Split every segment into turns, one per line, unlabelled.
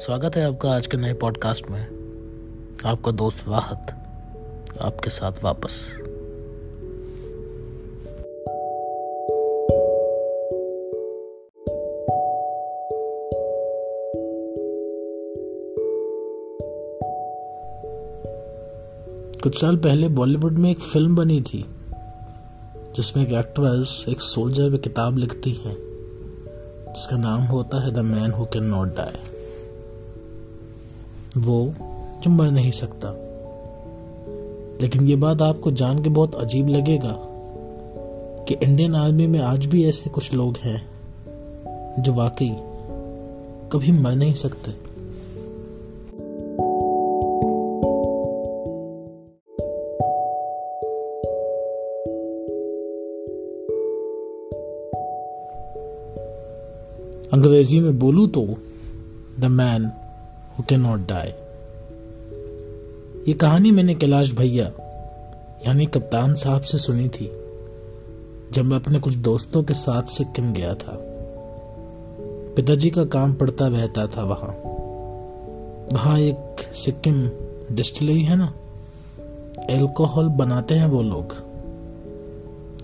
स्वागत है आपका आज के नए पॉडकास्ट में। आपका दोस्त वाहत आपके साथ वापस। कुछ साल पहले बॉलीवुड में एक फ़िल्म बनी थी, जिसमें एक एक्ट्रेस एक सोल्जर पे किताब लिखती है, जिसका नाम होता है the man who can not die वो जो मर नहीं सकता। लेकिन ये बात आपको जान के बहुत अजीब लगेगा कि इंडियन आर्मी में आज भी ऐसे कुछ लोग हैं जो वाकई कभी मर नहीं सकते। अंग्रेज़ी में बोलूँ तो the man who can not die ये कहानी मैंने कैलाश भैया, यानी कप्तान साहब से सुनी थी, जब मैं अपने कुछ दोस्तों के साथ सिक्किम गया था। पिताजी का काम पड़ता बहता था वहाँ। वहाँ एक सिक्किम डिस्टिलरी है ना? एल्कोहल बनाते हैं वो लोग।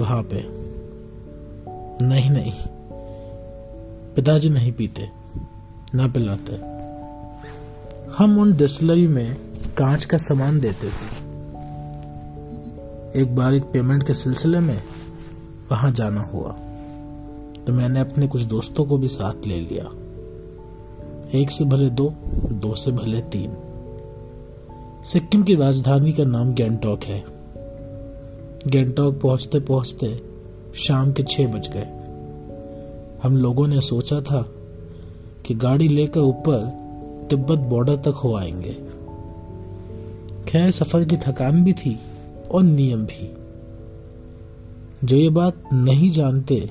वहाँ पे। नहीं नहीं। पिताजी नहीं पीते, ना पिलाते। हम उन डिस्टिलरी में कांच का सामान देते थे। एक बार एक पेमेंट के सिलसिले में वहाँ जाना हुआ। तो मैंने अपने कुछ दोस्तों को भी साथ ले लिया। एक से भले दो दो से भले तीन। सिक्किम की राजधानी का नाम गैंगटॉक है। गैंगटॉक पहुँचते पहुँचते शाम के छह बज गए। हम लोगों ने सोचा था कि गाड़ी लेकर ऊपर तिब्बत बॉर्डर तक हो आएँगे। खैर, सफ़र की थकान भी थी और नियम भी। जो ये बात नहीं जानते,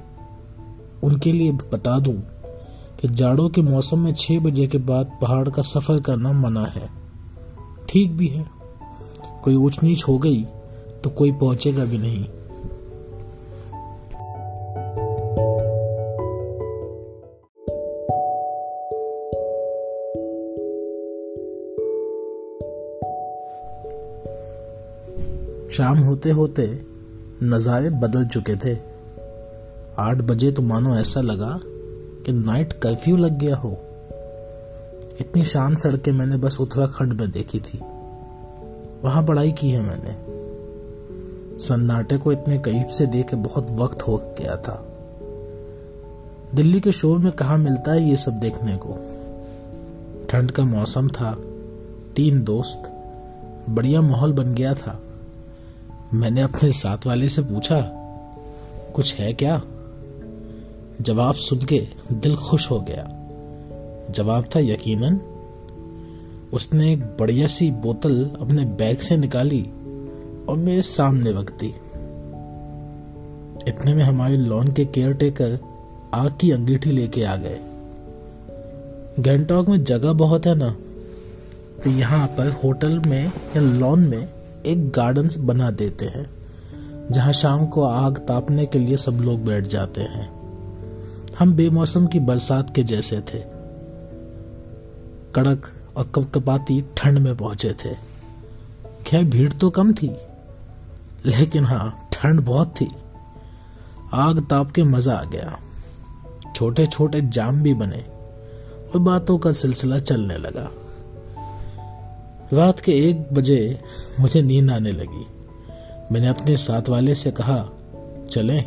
उनके लिए बता दूँ कि जाड़ों के मौसम में छह बजे के बाद पहाड़ का सफ़र करना मना है। ठीक भी है। कोई ऊंच नीच हो गई तो कोई पहुंचेगा भी नहीं। शाम होते होते नज़ारे बदल चुके थे। आठ बजे तो मानो ऐसा लगा कि नाइट कर्फ्यू लग गया हो। इतनी शांत सड़कें मैंने बस उत्तराखंड में देखी थी। वहाँ पढ़ाई की है मैंने। सन्नाटे को इतने करीब से देखे बहुत वक्त हो गया था। दिल्ली के शोर में कहा मिलता है ये सब देखने को? ठंड का मौसम था, तीन दोस्त, बढ़िया माहौल बन गया था। मैंने अपने साथ वाले से पूछा, कुछ है क्या? जवाब सुन के दिल खुश हो गया। जवाब था, यकीनन। उसने एक बढ़िया सी बोतल अपने बैग से निकाली और मेरे सामने रख दी। इतने में हमारे लॉन के केयर टेकर आग की अंगीठी लेके आ गए। गैंगटॉक में जगह बहुत है ना तो यहाँ पर होटल में या लॉन में एक गार्डन बना देते हैं, जहाँ शाम को आग तापने के लिए सब लोग बैठ जाते हैं। हम बेमौसम की बरसात के जैसे थे। कड़क और कपकपाती ठंड में पहुँचे थे। खैर, भीड़ तो कम थी, लेकिन हाँ ठंड बहुत थी। आग ताप के मज़ा आ गया। छोटे छोटे जाम भी बने और बातों का सिलसिला चलने लगा। रात के एक बजे मुझे नींद आने लगी। मैंने अपने साथ वाले से कहा, चले,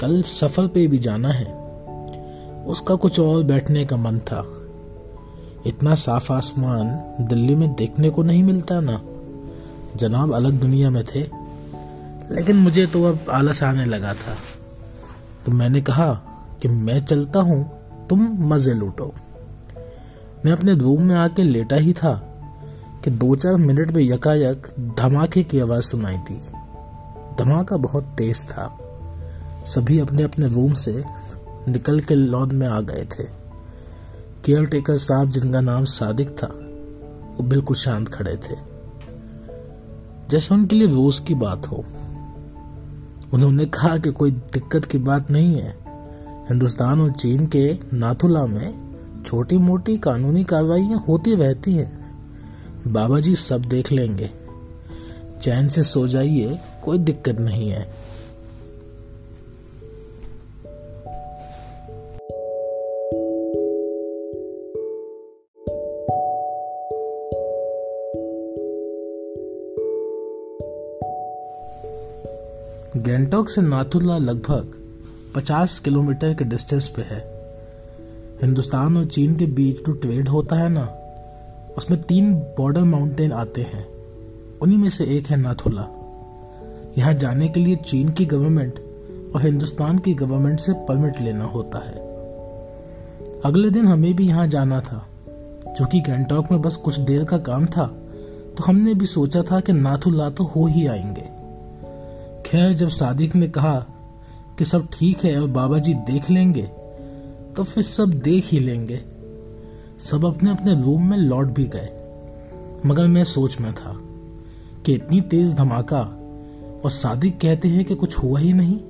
कल सफ़र पे भी जाना है। उसका कुछ और बैठने का मन था। इतना साफ़ आसमान दिल्ली में देखने को नहीं मिलता ना। जनाब अलग दुनिया में थे, लेकिन मुझे तो अब आलस आने लगा था। तो मैंने कहा कि मैं चलता हूँ, तुम मज़े लूटो। मैं अपने रूम में आके लेटा ही था। कि दो चार मिनट में यकायक धमाके की आवाज़ सुनाई दी। धमाका बहुत तेज था। सभी अपने अपने रूम से निकल के लॉन में आ गए थे। केयर टेकर साहब, जिनका नाम सादिक था, वो बिल्कुल शांत खड़े थे। जैसे उनके लिए रोज की बात हो। उन्होंने कहा कि कोई दिक्कत की बात नहीं है। हिंदुस्तान और चीन के नाथुला में छोटी मोटी कानूनी कार्रवाइयाँ होती रहती हैं। बाबा जी सब देख लेंगे। चैन से सो जाइए, कोई दिक्कत नहीं है। गैंगटॉक से नाथुला लगभग 50 किलोमीटर के डिस्टेंस पे है। हिंदुस्तान और चीन के बीच जो ट्रेड होता है ना। उसमें तीन बॉर्डर माउंटेन आते हैं। उन्हीं में से एक है नाथुला। यहाँ जाने के लिए चीन की गवर्नमेंट और हिंदुस्तान की गवर्नमेंट से परमिट लेना होता है। अगले दिन हमें भी यहाँ जाना था। क्योंकि गैंगटॉक में बस कुछ देर का काम था तो हमने भी सोचा था कि नाथुला तो हो ही आएँगे। खैर, जब सादिक ने कहा कि सब ठीक है और बाबा जी देख लेंगे तो फिर सब देख ही लेंगे। सब अपने अपने रूम में लौट भी गए। मगर मैं सोच में था कि इतनी तेज धमाका और सादिक कहते हैं कि कुछ हुआ ही नहीं।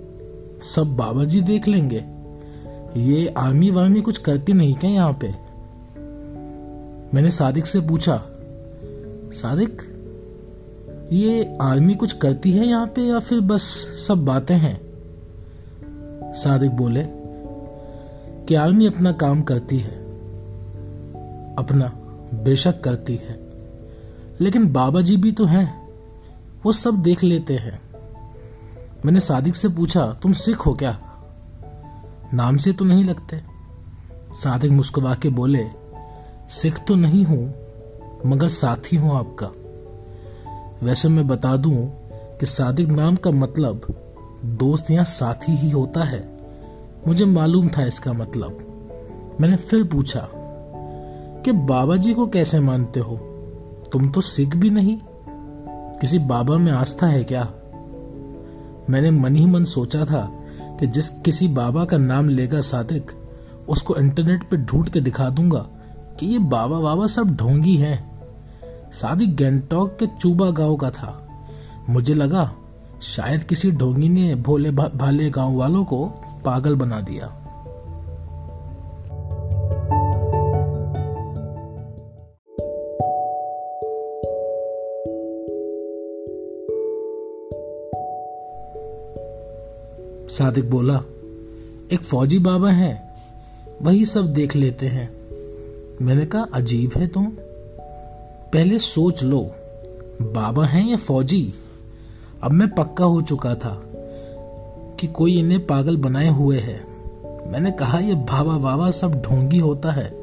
सब बाबा जी देख लेंगे। ये आर्मी वार्मी कुछ करती नहीं क्या यहाँ पे? मैंने सादिक से पूछा, सादिक, ये आर्मी कुछ करती है यहाँ पे या फिर बस सब बातें हैं? सादिक बोले, कि आर्मी अपना काम करती है। अपना बेशक करती है। लेकिन बाबा जी भी तो हैं। वो सब देख लेते हैं। मैंने सादिक से पूछा, तुम सिख हो क्या? नाम से तो नहीं लगते। सादिक मुस्कुरा के बोले, सिख तो नहीं हूँ, मगर साथी हूँ आपका। वैसे मैं बता दूँ कि सादिक नाम का मतलब दोस्त या साथी ही होता है। मुझे मालूम था इसका मतलब। मैंने फिर पूछा कि बाबा जी को कैसे मानते हो? तुम तो सिख भी नहीं। किसी बाबा में आस्था है क्या? मैंने मन ही मन सोचा था कि जिस किसी बाबा का नाम लेगा सादिक उसको इंटरनेट पे ढूंढ के दिखा दूँगा कि ये बाबा बाबा सब ढोंगी हैं। शादी गैंगटॉक के चूबा गाँव का था। मुझे लगा शायद किसी ढोंगी ने भोले भा, भाले गाँव वालों को पागल बना दिया। सादिक बोला, एक फौजी बाबा है, वही सब देख लेते हैं। मैंने कहा, अजीब है तुम। पहले सोच लो, बाबा हैं या फौजी? अब मैं पक्का हो चुका था कि कोई इन्हें पागल बनाए हुए है। मैंने कहा, ये बाबा बाबा सब ढोंगी होता है।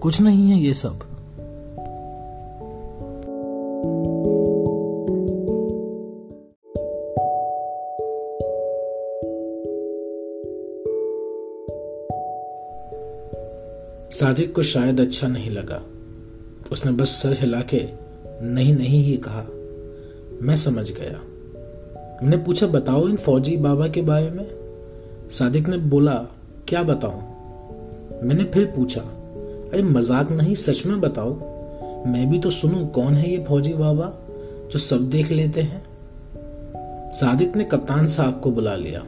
कुछ नहीं है ये सब। सादिक को शायद अच्छा नहीं लगा। उसने बस सर हिला के नहीं नहीं, ही कहा। मैं समझ गया। मैंने पूछा, बताओ इन फौजी बाबा के बारे में? सादिक ने बोला, क्या बताऊँ? मैंने फिर पूछा, अरे, मज़ाक नहीं, सच में बताओ। मैं भी तो सुनूं, कौन है ये फौजी बाबा जो सब देख लेते हैं? सादिक ने कप्तान साहब को बुला लिया।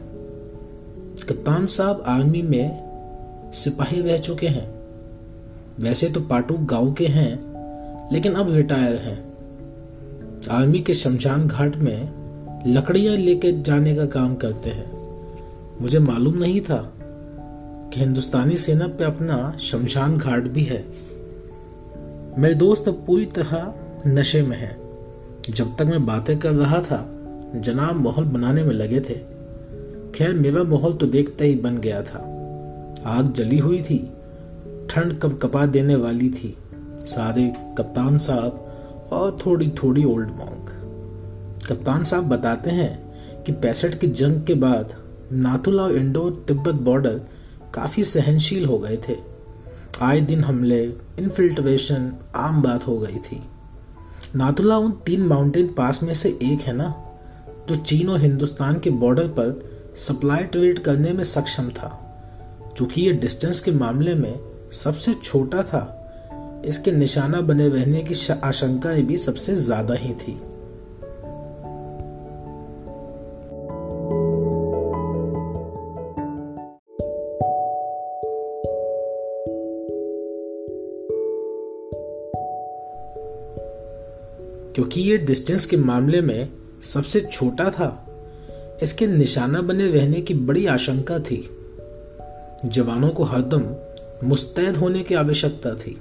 कप्तान साहब आर्मी में सिपाही रह चुके हैं। वैसे तो पाटू गाँव के हैं, लेकिन अब रिटायर हैं। आर्मी के शमशान घाट में लकड़ियाँ लेके जाने का काम करते हैं। मुझे मालूम नहीं था कि हिंदुस्तानी सेना पे अपना शमशान घाट भी है। मेरे दोस्त अब पूरी तरह नशे में है। जब तक मैं बातें कर रहा था, जनाब माहौल बनाने में लगे थे। खैर मेरा माहौल तो देखते ही बन गया था। आग जली हुई थी। ठंड कब कपा देने वाली थी? सारे कप्तान साहब और थोड़ी थोड़ी ओल्ड मॉन्क। कप्तान साहब बताते हैं कि पैंसठ की जंग के बाद नाथुला इंडो तिब्बत बॉर्डर काफ़ी सहनशील हो गए थे। आए दिन हमले इनफिल्ट्रेशन आम बात हो गई थी। नाथुला उन तीन माउंटेन पास में से एक है ना, जो चीन और हिंदुस्तान के बॉर्डर पर सप्लाई ट्रेड करने में सक्षम था। चूँकि ये डिस्टेंस के मामले में सबसे छोटा था। इसके निशाना बने रहने की आशंकाएँ भी सबसे ज़्यादा ही थी। क्योंकि ये डिस्टेंस के मामले में सबसे छोटा था, इसके निशाना बने रहने की बड़ी आशंका थी। जवानों को हरदम मुस्तैद होने की आवश्यकता थी।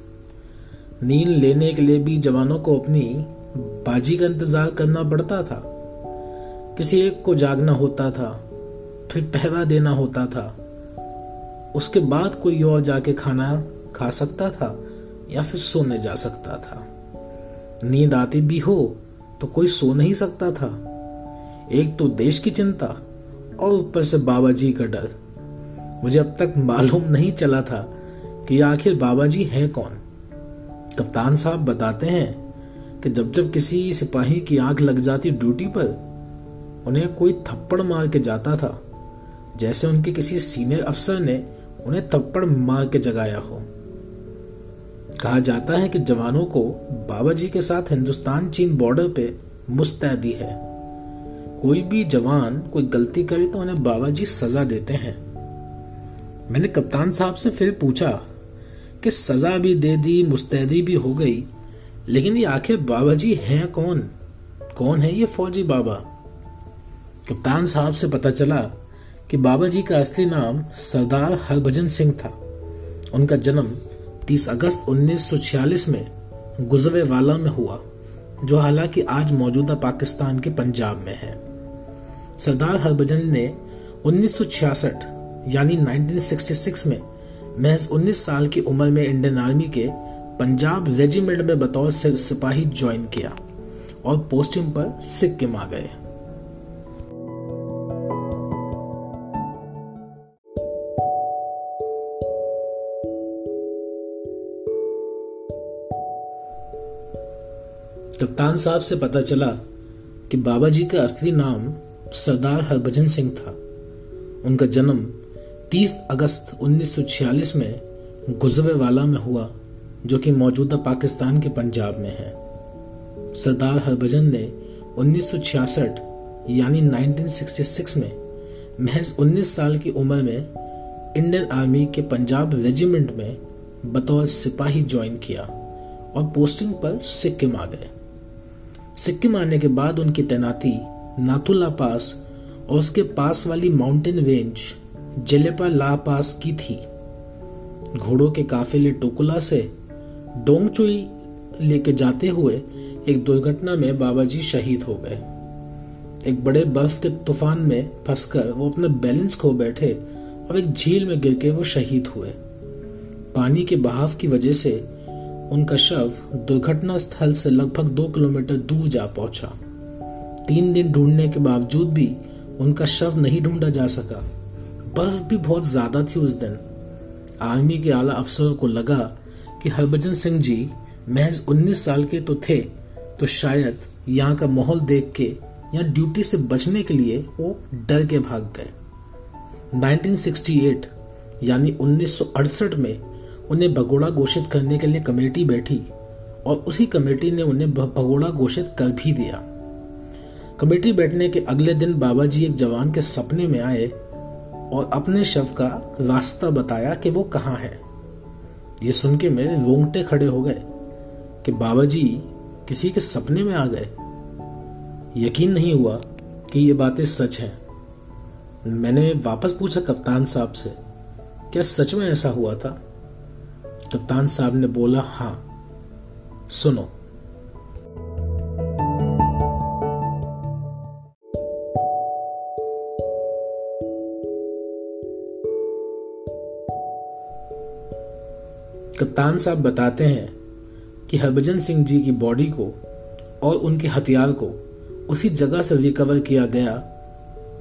नींद लेने के लिए भी जवानों को अपनी बाजी का इंतज़ार करना पड़ता था। किसी एक को जागना होता था, फिर पहरा देना होता था। उसके बाद कोई और जाके खाना खा सकता था या फिर सोने जा सकता था। नींद आती भी हो तो कोई सो नहीं सकता था। एक तो देश की चिंता और ऊपर से बाबा जी का डर। मुझे अब तक मालूम नहीं चला था कि आखिर बाबा जी हैं कौन? कप्तान साहब बताते हैं कि जब जब किसी सिपाही की आँख लग जाती ड्यूटी पर, उन्हें कोई थप्पड़ मार के जाता था। जैसे उनके किसी सीनियर अफसर ने उन्हें थप्पड़ मार के जगाया हो। कहा जाता है कि जवानों को बाबा जी के साथ हिंदुस्तान चीन बॉर्डर पे मुस्तैदी है। कोई भी जवान कोई गलती करे तो उन्हें बाबा जी सजा देते हैं। मैंने कप्तान साहब से फिर पूछा कि सजा भी दे दी, मुस्तैदी भी हो गई। लेकिन ये आखिर बाबा जी हैं कौन? कौन है ये फौजी बाबा? कप्तान साहब से पता चला कि बाबा जी का असली नाम सरदार हरभजन सिंह था। उनका जन्म 30 अगस्त 1946 में गुजरे वाला में हुआ, जो हालाँकि आज मौजूदा पाकिस्तान के पंजाब में है। सरदार हरभजन ने 1966 यानी 1966 में महज 19 साल की उम्र में इंडियन आर्मी के पंजाब रेजिमेंट में बतौर सिपाही ज्वाइन किया और पोस्टिंग पर सिक्किम आ गए। कप्तान साहब से पता चला कि बाबा जी का असली नाम सरदार हरभजन सिंह था। उनका जन्म 30 अगस्त 1946 में गुजरेवाला में हुआ, जो कि मौजूदा पाकिस्तान के पंजाब में है। सरदार हरभजन ने 1966 यानी 1966 में महज 19 साल की उम्र में इंडियन आर्मी के पंजाब रेजिमेंट में बतौर सिपाही ज्वाइन किया और पोस्टिंग पर सिक्किम आ गए। सिक्किम आने के बाद उनकी तैनाती नाथुला पास और उसके पास वाली माउंटेन रेंज जेलेपा ला पास की थी। घोड़ों के काफिले टोकुला से डोंगचुई लेके जाते हुए एक दुर्घटना में बाबा जी शहीद हो गए। एक बड़े बर्फ़ के तूफ़ान में फंसकर वो अपने बैलेंस खो बैठे और एक झील में गिर के वो शहीद हुए। पानी के बहाव की वजह से उनका शव दुर्घटना स्थल से लगभग दो किलोमीटर दूर जा पहुँचा। तीन दिन ढूँढने के बावजूद भी उनका शव नहीं ढूंढा जा सका। बर्फ़ भी बहुत ज़्यादा थी उस दिन। आर्मी के आला अफसरों को लगा कि हरभजन सिंह जी महज 19 साल के तो थे तो शायद यहाँ का माहौल देख के या ड्यूटी से बचने के लिए वो डर के भाग गए। 1968 यानी 1968 में उन्हें भगोड़ा घोषित करने के लिए कमेटी बैठी और उसी कमेटी ने उन्हें भगोड़ा घोषित कर भी दिया। कमेटी बैठने के अगले दिन बाबा जी एक जवान के सपने में आए और अपने शव का रास्ता बताया कि वो कहाँ है। ये सुन के मेरे रोंगटे खड़े हो गए कि बाबा जी किसी के सपने में आ गए। यकीन नहीं हुआ कि ये बातें सच हैं। मैंने वापस पूछा कप्तान साहब से, क्या सच में ऐसा हुआ था? कप्तान साहब ने बोला हाँ सुनो। कप्तान साहब बताते हैं कि हरभजन सिंह जी की बॉडी को और उनके हथियार को उसी जगह से रिकवर किया गया,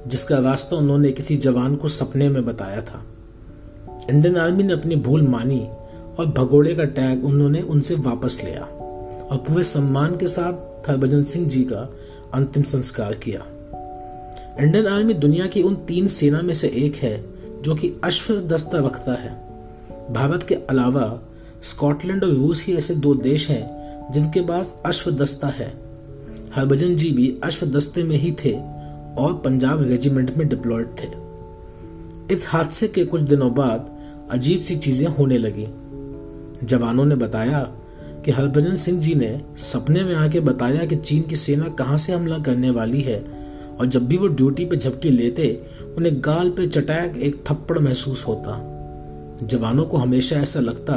जिसका रास्ता उन्होंने किसी जवान को सपने में बताया था। इंडियन आर्मी ने अपनी भूल मानी और भगोड़े का टैग उन्होंने उनसे वापस लिया और पूरे सम्मान के साथ हरभजन सिंह जी का अंतिम संस्कार किया। इंडियन आर्मी दुनिया की उन तीन सेना में से एक है, जो कि अश्व दस्ता रखता है। भारत के अलावा स्कॉटलैंड और रूस ही ऐसे दो देश हैं जिनके पास अश्वदस्ता है। हरभजन जी भी अश्वदस्ते में ही थे और पंजाब रेजिमेंट में डिप्लॉयड थे। इस हादसे के कुछ दिनों बाद अजीब सी चीज़ें होने लगी। जवानों ने बताया कि हरभजन सिंह जी ने सपने में आके बताया कि चीन की सेना कहाँ से हमला करने वाली है और जब भी वो ड्यूटी पे झपकी लेते, उन्हें गाल पे चटाक एक थप्पड़ महसूस होता। जवानों को हमेशा ऐसा लगता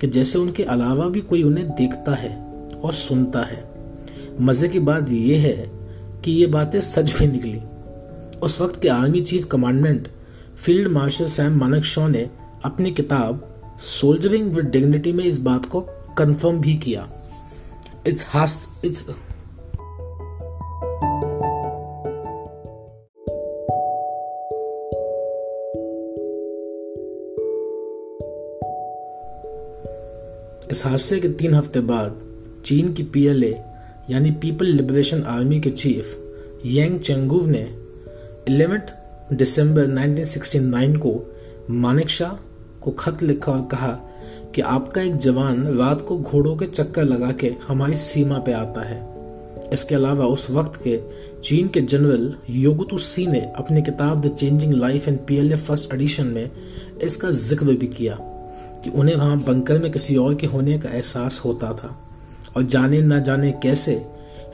कि जैसे उनके अलावा भी कोई उन्हें देखता है और सुनता है। मज़े की बात यह है कि ये बातें सच भी निकली। उस वक्त के army chief commandant, field marshal Sam Manekshaw ने अपनी किताब सोल्जरिंग विद डिग्निटी में इस बात को कंफर्म भी किया। इट्स इट्स इस हादसे के तीन हफ़्ते बाद चीन की पीएलए, यानी पीपल लिबरेशन आर्मी के चीफ, यंग चेंगुव ने 11 दिसंबर 1969 को मानिक शाह को खत लिखा और कहा कि आपका एक जवान रात को घोड़ों के चक्कर लगा के हमारी सीमा पे आता है। इसके अलावा उस वक्त के चीन के जनरल योगुतु सी ने अपनी किताब the changing life and PLA first edition में इसका ज़िक्र भी किया। कि उन्हें वहाँ बंकर में किसी और के होने का एहसास होता था। और जाने ना जाने कैसे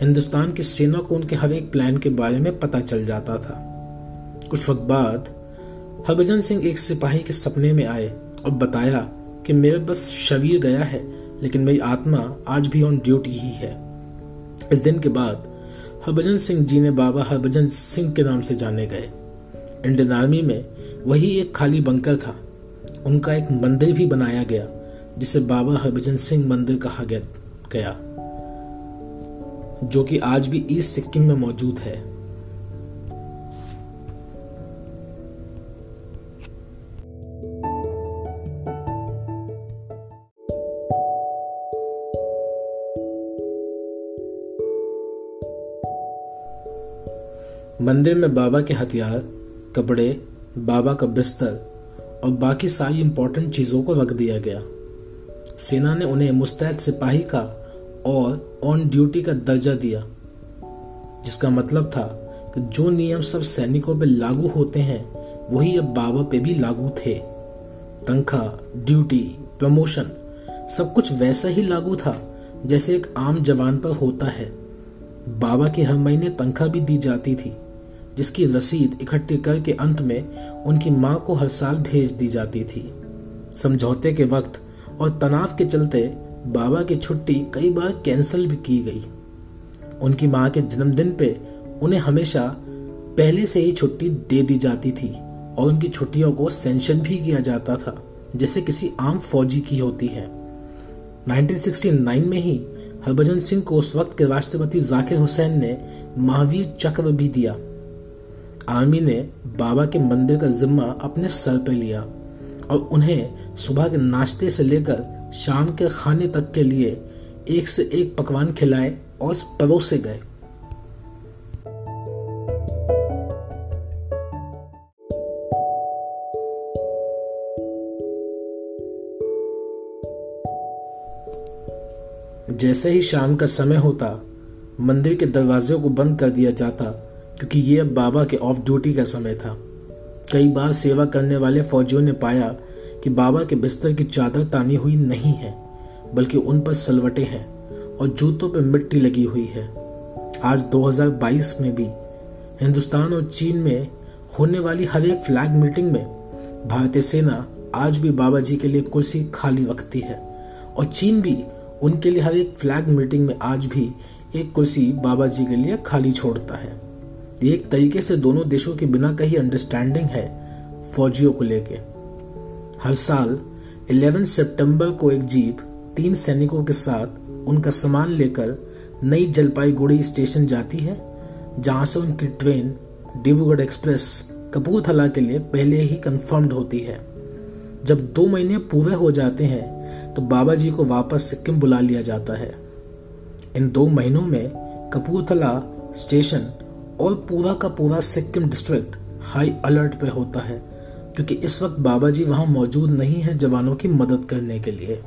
हिंदुस्तान की सेना को उनके हर एक प्लान के बारे में पता चल जाता था। कुछ वक्त बाद हरभजन सिंह एक सिपाही के सपने में आए और बताया कि मेरे बस शरीर गया है, लेकिन मेरी आत्मा आज भी ऑन ड्यूटी ही है। इस दिन के बाद हरभजन सिंह जी ने बाबा हरभजन सिंह के नाम से जाने गए। इंडियन आर्मी में वही एक खाली बंकर था। उनका एक मंदिर भी बनाया गया, जिसे बाबा हरभजन सिंह मंदिर कहा गया जो कि आज भी ईस्ट सिक्किम में मौजूद है। मंदिर में बाबा के हथियार, कपड़े, बाबा का बिस्तर और बाकी सारी इंपॉर्टेंट चीज़ों को रख दिया गया। सेना ने उन्हें मुस्तैद सिपाही का और ऑन ड्यूटी का दर्जा दिया, जिसका मतलब था कि जो नियम सब सैनिकों पर लागू होते हैं, वही अब बाबा पे भी लागू थे। तनख्वाह ड्यूटी प्रमोशन सब कुछ वैसा ही लागू था, जैसे एक आम जवान पर होता है। बाबा की हर महीने तनख्वाह भी दी जाती थी। जिसकी रसीद इकट्ठी करके अंत में उनकी माँ को हर साल भेज दी जाती थी। समझौते के वक्त और तनाव के चलते बाबा की छुट्टी कई बार कैंसिल भी की गई। उनकी माँ के जन्मदिन पे उन्हें हमेशा पहले से ही छुट्टी दे दी जाती थी और उनकी छुट्टियों को सेंशन भी किया जाता था, जैसे किसी आम फौजी की होती है। 1969 में ही हरभजन सिंह को उस वक्त के राष्ट्रपति जाकिर हुसैन ने महावीर चक्र भी दिया। आर्मी ने बाबा के मंदिर का जिम्मा अपने सर पर लिया और उन्हें सुबह के नाश्ते से लेकर शाम के खाने तक के लिए एक से एक पकवान खिलाए और परोसे गए। जैसे ही शाम का समय होता, मंदिर के दरवाजों को बंद कर दिया जाता क्योंकि ये अब बाबा के ऑफ़ ड्यूटी का समय था। कई बार सेवा करने वाले फौजियों ने पाया कि बाबा के बिस्तर की चादर तानी हुई नहीं है, बल्कि उन पर सलवटे हैं और जूतों पर मिट्टी लगी हुई है। आज 2022 में भी हिंदुस्तान और चीन में होने वाली हर एक फ्लैग मीटिंग में भारतीय सेना आज भी बाबा जी के लिए कुर्सी खाली रखती है और चीन भी उनके लिए हर एक फ्लैग मीटिंग में आज भी एक कुर्सी बाबा जी के लिए खाली छोड़ता है। एक तरीके से दोनों देशों के बिना कहीं अंडरस्टैंडिंग है फौजियों को लेके। हर साल 11 सितंबर को एक जीप तीन सैनिकों के साथ उनका सामान लेकर नई जलपाईगुड़ी स्टेशन जाती है, जहाँ से उनकी ट्रेन डिब्रूगढ़ एक्सप्रेस कपूरथला के लिए पहले ही कंफर्म्ड होती है। जब दो महीने पूरे हो जाते हैं तो बाबा जी को वापस सिक्किम बुला लिया जाता है। इन दो महीनों में कपूरथला स्टेशन और पूरा का पूरा सिक्किम डिस्ट्रिक्ट हाई अलर्ट पे होता है, क्योंकि इस वक्त बाबा जी वहाँ मौजूद नहीं है जवानों की मदद करने के लिए।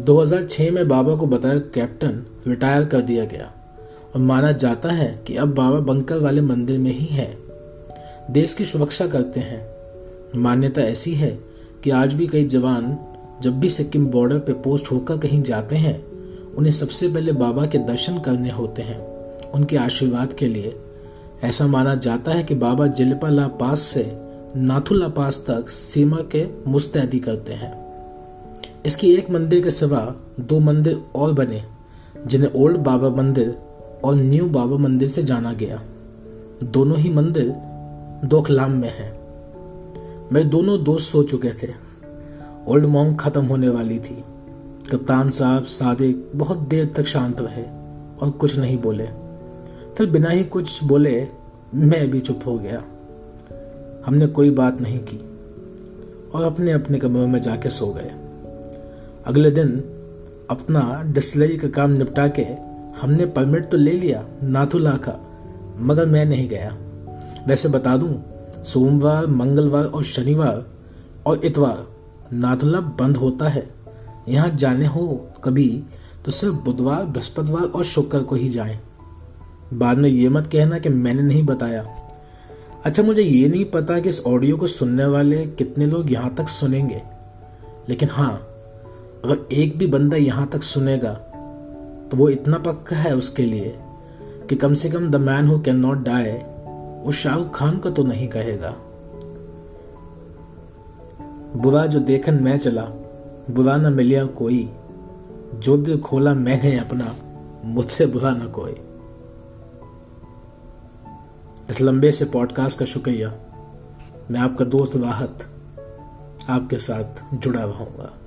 दो हज़ार छह में बाबा को बताया कैप्टन रिटायर कर दिया गया और माना जाता है कि अब बाबा बंकर वाले मंदिर में ही है। देश की सुरक्षा करते हैं। मान्यता ऐसी है कि आज भी कई जवान जब भी सिक्किम बॉर्डर पे पोस्ट होकर कहीं जाते हैं, उन्हें सबसे पहले बाबा के दर्शन करने होते हैं, उनके आशीर्वाद के लिए। ऐसा माना जाता है कि बाबा जिलपा ला पास से नाथुला पास तक सीमा के मुस्तैदी करते हैं। इसकी एक मंदिर के सिवा दो मंदिर और बने, जिन्हें ओल्ड बाबा मंदिर और न्यू बाबा मंदिर से जाना गया। दोनों ही मंदिर दोखलाम में है। मैं दोनों दोस्त सो चुके थे। ओल्ड मॉन्ग खत्म होने वाली थी। कप्तान साहब सादिक बहुत देर तक शांत रहे और कुछ नहीं बोले। फिर बिना ही कुछ बोले, मैं भी चुप हो गया। हमने कोई बात नहीं की और अपने अपने कमरों में जाके सो गए। अगले दिन अपना डिस्लरी का काम निपटा के हमने परमिट तो ले लिया, नाथुला का, मगर मैं नहीं गया। वैसे बता दूँ सोमवार, मंगलवार और शनिवार और इतवार नाथुला बंद होता है। यहाँ जाने हो कभी तो सिर्फ़ बुधवार, बृहस्पतिवार और शुक्र को ही जाएँ। बाद में ये मत कहना कि मैंने नहीं बताया। अच्छा मुझे ये नहीं पता कि इस ऑडियो को सुनने वाले कितने लोग यहाँ तक सुनेंगे। लेकिन हाँ अगर एक भी बंदा यहाँ तक सुनेगा तो वो इतना पक्का है उसके लिए कि कम से कम the man who can not die वो शाहरुख खान को तो नहीं कहेगा। बुरा जो देखन मैं चला, बुरा न मिलिया कोई। जो दिल खोला मैंने अपना, मुझसे बुरा ना कोई। इस लंबे से पॉडकास्ट का शुक्रिया। मैं आपका दोस्त वाहत आपके साथ जुड़ा रहूँगा।